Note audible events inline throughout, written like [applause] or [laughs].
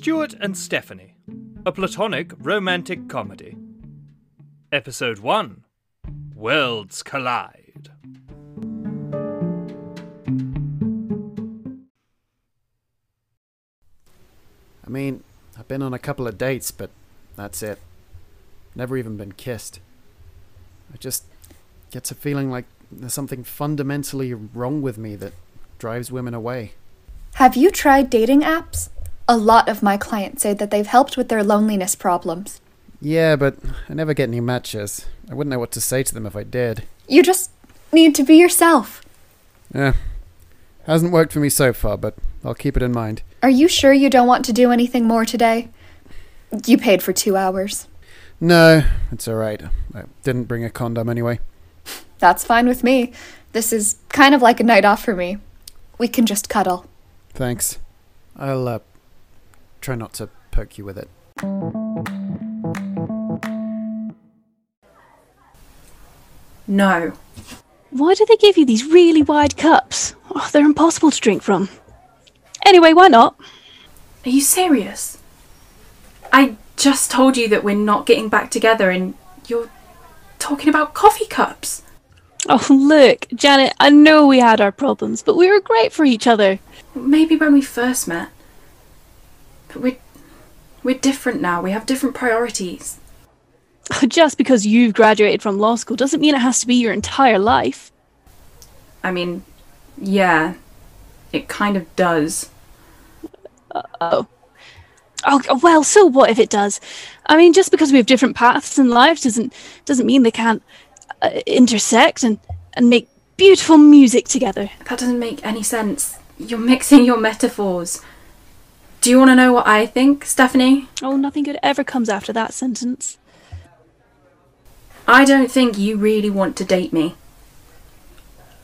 Stuart and Stephanie, a platonic romantic comedy. Episode 1 Worlds Collide. I mean, I've been on a couple of dates, but that's it. Never even been kissed. I just gets a feeling like there's something fundamentally wrong with me that drives women away. Have you tried dating apps? A lot of my clients say that they've helped with their loneliness problems. Yeah, but I never get any matches. I wouldn't know what to say to them if I did. You just need to be yourself. Yeah. Hasn't worked for me so far, but I'll keep it in mind. Are you sure you don't want to do anything more today? You paid for two hours. No, it's alright. I didn't bring a condom anyway. That's fine with me. This is kind of like a night off for me. We can just cuddle. Thanks. I'll, uh, try not to poke you with it. No. Why do they give you these really wide cups? Oh, they're impossible to drink from. Anyway, why not? Are you serious? I just told you that we're not getting back together and you're talking about coffee cups. Oh, look, Janet, I know we had our problems, but we were great for each other. Maybe when we first met. But we're we're different now. We have different priorities. [laughs] Just because you've graduated from law school doesn't mean it has to be your entire life. I mean, yeah. It kind of does. Oh. Oh, well, so what if it does? I mean, just because we have different paths in life doesn't doesn't mean they can't uh, intersect and and make beautiful music together. That doesn't make any sense. You're mixing your metaphors. Do you want to know what I think, Stephanie? Oh, nothing good ever comes after that sentence. I don't think you really want to date me.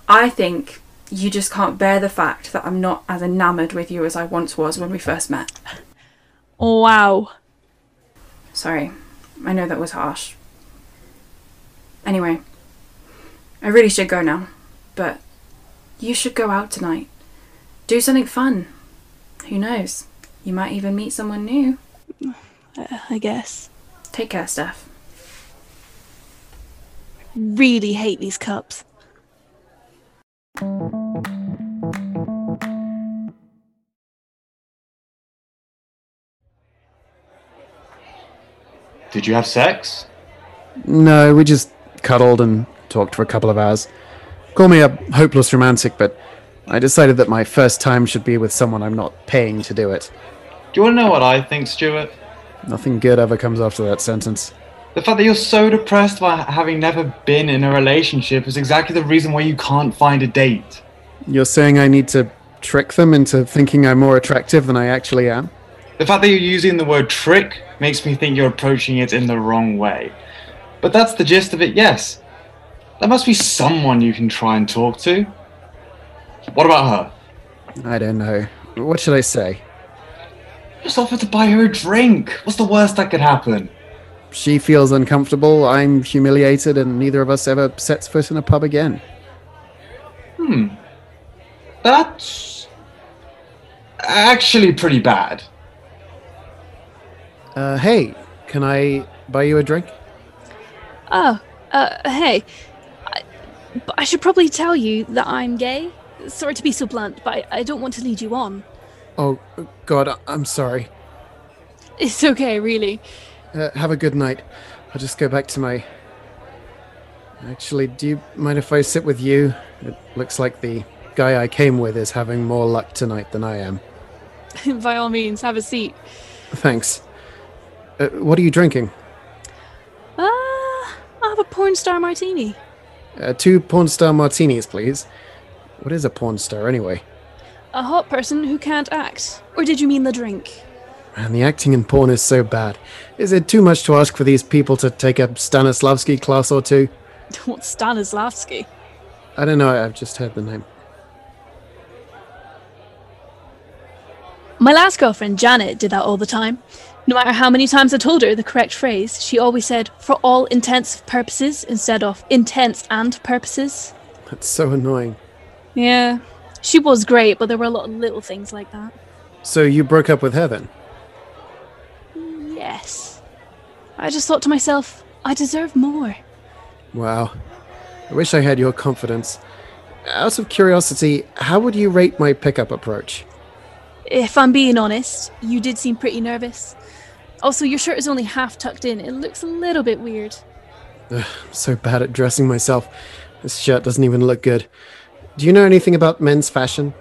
I think you just can't bear the fact that I'm not as enamoured with you as I once was when we first met. Oh wow. Sorry, I know that was harsh. Anyway, I really should go now, but you should go out tonight. Do something fun. Who knows? You might even meet someone new. Uh, [sighs] I guess. Take care, Steph. Really hate these cups. Did you have sex? No, we just cuddled and talked for a couple of hours. Call me a hopeless romantic, but I decided that my first time should be with someone I'm not paying to do it. Do you want to know what I think, Stuart? Nothing good ever comes after that sentence. The fact that you're so depressed by having never been in a relationship is exactly the reason why you can't find a date. You're saying I need to trick them into thinking I'm more attractive than I actually am? The fact that you're using the word trick makes me think you're approaching it in the wrong way. But that's the gist of it, yes. There must be someone you can try and talk to. What about her? I don't know. What should I say? Just offer to buy her a drink. What's the worst that could happen? She feels uncomfortable, I'm humiliated, and neither of us ever sets foot in a pub again. Hmm. That's actually pretty bad. Uh, hey, can I buy you a drink? Oh, uh, hey. I, I should probably tell you that I'm gay. Sorry to be so blunt, but I, I don't want to lead you on. Oh, God, I'm sorry. It's okay, really. Uh, have a good night. I'll just go back to my. Actually, do you mind if I sit with you? It looks like the guy I came with is having more luck tonight than I am. [laughs] By all means, have a seat. Thanks. Uh, what are you drinking? Uh, I'll have a porn star martini. Uh, two porn star martinis, please. What is a porn star, anyway? A hot person who can't act. Or did you mean the drink? And the acting in porn is so bad. Is it too much to ask for these people to take a Stanislavski class or two? [laughs] What's Stanislavski? I don't know, I've just heard the name. My last girlfriend, Janet, did that all the time. No matter how many times I told her the correct phrase, she always said, for all intents and purposes, instead of intents and purposes. That's so annoying. Yeah, she was great, but there were a lot of little things like that. So you broke up with her then? yes. I just thought to myself, I deserve more. Wow. I wish I had your confidence. Out of curiosity, how would you rate my pickup approach? If I'm being honest, you did seem pretty nervous. Also, your shirt is only half tucked in. It looks a little bit weird. I'm so bad at dressing myself. This shirt doesn't even look good. Do you know anything about men's fashion?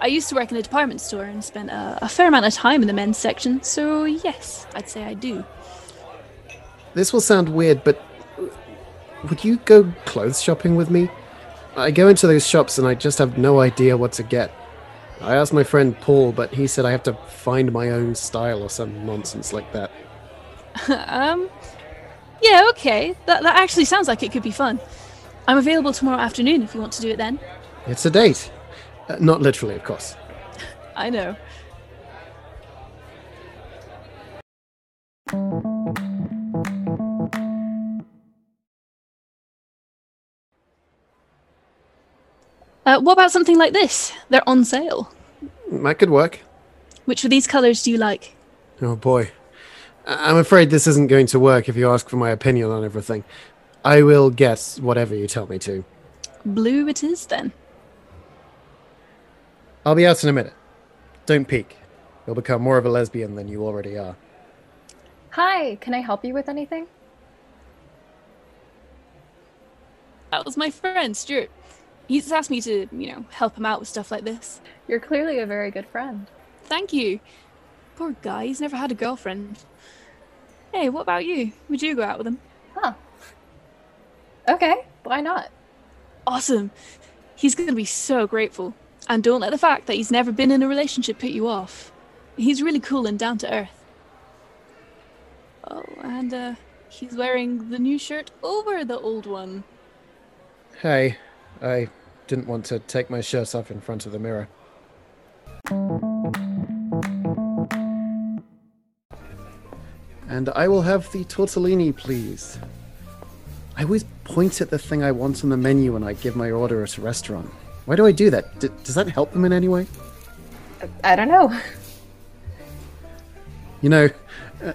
I used to work in a department store and spent a, a fair amount of time in the men's section, so yes, I'd say I do. This will sound weird, but would you go clothes shopping with me? I go into those shops and I just have no idea what to get. I asked my friend Paul, but he said I have to find my own style or some nonsense like that. [laughs] um, yeah, okay. That, that actually sounds like it could be fun. I'm available tomorrow afternoon if you want to do it then. It's a date. Uh, not literally, of course. I know. Uh, what about something like this? They're on sale. That could work. Which of these colours do you like? Oh boy. I'm afraid this isn't going to work if you ask for my opinion on everything. I will guess whatever you tell me to. Blue it is then. I'll be out in a minute. Don't peek. You'll become more of a lesbian than you already are. Hi, can I help you with anything? That was my friend, Stuart. He's asked me to, you know, help him out with stuff like this. You're clearly a very good friend. Thank you. Poor guy, he's never had a girlfriend. Hey, what about you? Would you go out with him? Huh. Okay, why not? Awesome. He's going to be so grateful. And don't let the fact that he's never been in a relationship put you off. He's really cool and down to earth. Oh, and uh, he's wearing the new shirt over the old one. Hey, I didn't want to take my shirt off in front of the mirror. And I will have the tortellini, please. I always point at the thing I want on the menu when I give my order at a restaurant. Why do I do that? D- does that help them in any way? I don't know. You know,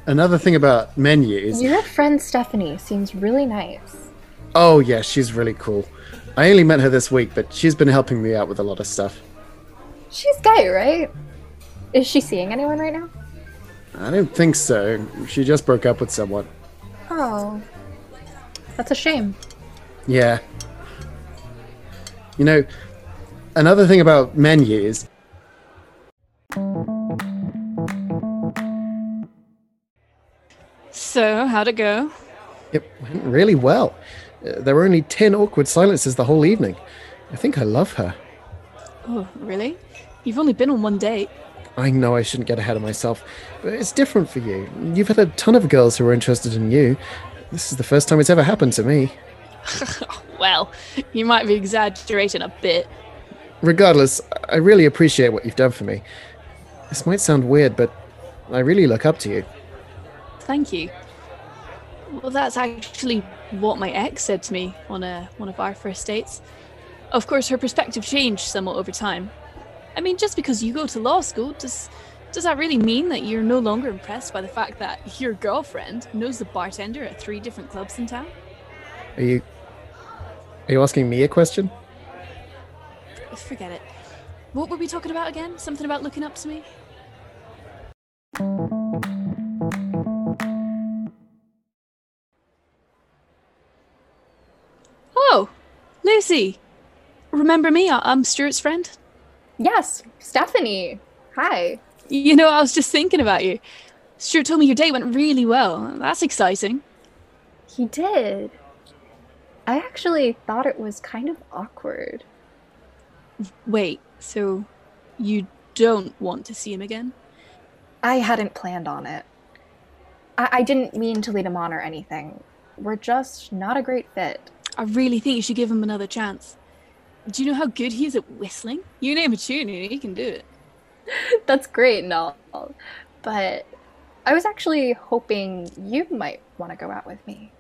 another thing about menus. Your friend Stephanie seems really nice. Oh, yeah, she's really cool. I only met her this week, but she's been helping me out with a lot of stuff. She's gay, right? Is she seeing anyone right now? I don't think so. She just broke up with someone. Oh. That's a shame. Yeah. You know, another thing about menus. So, how'd it go? It went really well. Uh, there were only 10 awkward silences the whole evening. I think I love her. Oh, really? You've only been on one date. I know I shouldn't get ahead of myself, but it's different for you. You've had a ton of girls who are interested in you. This is the first time it's ever happened to me. [laughs] Well, you might be exaggerating a bit. Regardless, I really appreciate what you've done for me. This might sound weird, but I really look up to you. Thank you. Well, that's actually what my ex said to me on a, one of our first dates. Of course, her perspective changed somewhat over time. I mean, just because you go to law school, does does that really mean that you're no longer impressed by the fact that your girlfriend knows the bartender at three different clubs in town? Are you. Are you asking me a question? Forget it. What were we talking about again? Something about looking up to me? Oh, Lucy. Remember me? I- I'm um, Stuart's friend. Yes, Stephanie. Hi. You know, I was just thinking about you. Stuart told me your date went really well. That's exciting. He did. I actually thought it was kind of awkward. Wait, so you don't want to see him again? I hadn't planned on it. I, I didn't mean to lead him on or anything. We're just not a great fit. I really think you should give him another chance. Do you know how good he is at whistling? You name a tune and he can do it. [laughs] That's great and all. But I was actually hoping you might want to go out with me.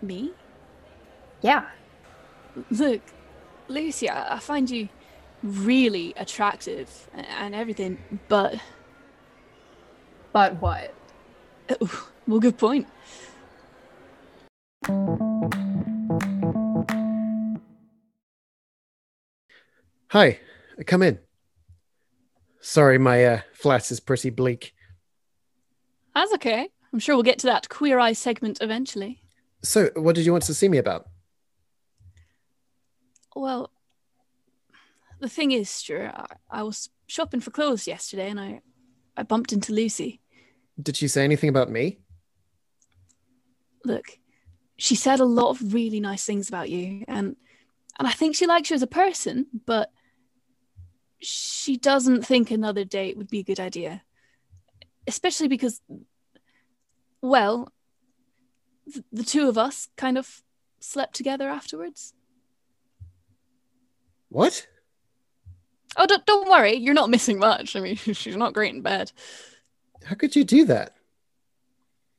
Me? Yeah. Look, Lucia, I, I find you really attractive and everything, but But what? Oh, well, good point. Hi, come in. Sorry, my uh, flat is pretty bleak. That's okay. I'm sure we'll get to that queer eye segment eventually. So, what did you want to see me about? Well, the thing is, Stuart, I, I was shopping for clothes yesterday and I, I bumped into Lucy. Did she say anything about me? Look, she said a lot of really nice things about you, and and I think she likes you as a person, but she doesn't think another date would be a good idea, especially because, well, th- the two of us kind of slept together afterwards. What? Oh, don't, don't worry, you're not missing much. I mean, [laughs] she's not great in bed. How could you do that?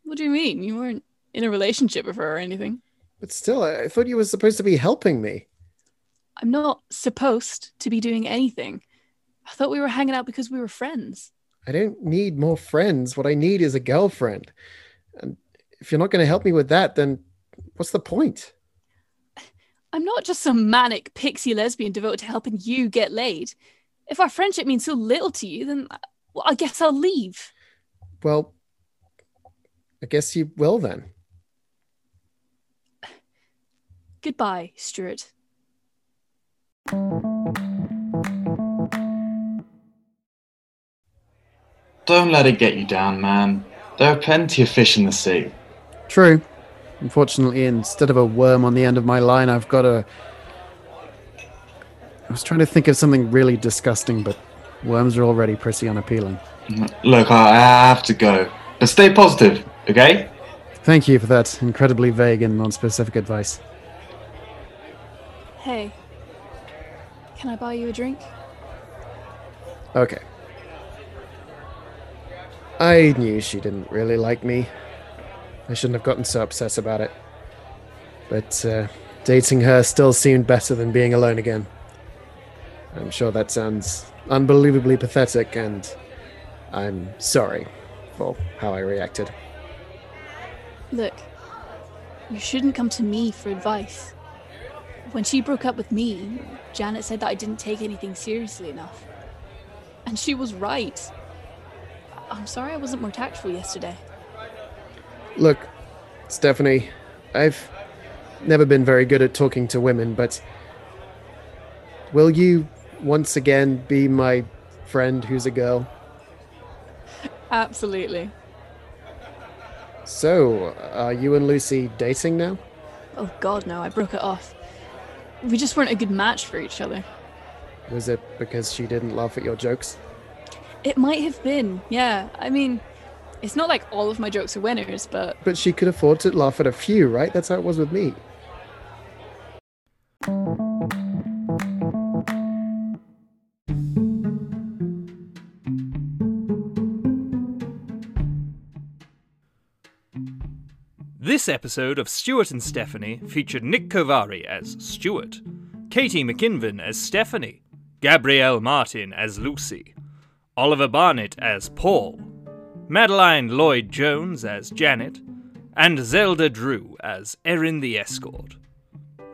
What do you mean? You weren't in a relationship with her or anything. But still, I I thought you were supposed to be helping me. I'm not supposed to be doing anything. I thought we were hanging out because we were friends. I don't need more friends. What I need is a girlfriend. And if you're not going to help me with that, then what's the point? I'm not just some manic pixie lesbian devoted to helping you get laid. If our friendship means so little to you, then uh, well, I guess I'll leave. Well, I guess you will then. [sighs] Goodbye, Stuart. Don't let it get you down, man. There are plenty of fish in the sea. True. Unfortunately, instead of a worm on the end of my line, I've got a. I was trying to think of something really disgusting, but worms are already pretty unappealing. Look, I I have to go. But stay positive, okay? Thank you for that incredibly vague and non-specific advice. Hey, can I buy you a drink? Okay. I knew she didn't really like me. I shouldn't have gotten so upset about it. But uh, dating her still seemed better than being alone again. I'm sure that sounds unbelievably pathetic, and I'm sorry for how I reacted. Look, you shouldn't come to me for advice. When she broke up with me, Janet said that I didn't take anything seriously enough. And she was right. I'm sorry I wasn't more tactful yesterday. Look, Stephanie, I've never been very good at talking to women, but will you once again be my friend who's a girl? Absolutely. So, are you and Lucy dating now? Oh god, no, I broke it off. We just weren't a good match for each other. Was it because she didn't laugh at your jokes? It might have been, yeah. I mean, it's not like all of my jokes are winners, but But she could afford to laugh at a few, right? That's how it was with me. This episode of Stuart and Stephanie featured Nick Kovari as Stuart, Katie McKinven as Stephanie, Gabrielle Martin as Lucy, Oliver Barnett as Paul, Madeline Lloyd Jones as Janet, and Zelda Drew as Erin the Escort.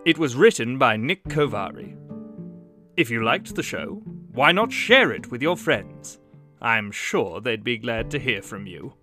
It was written by Nick Kovari. If you liked the show, why not share it with your friends? I'm sure they'd be glad to hear from you.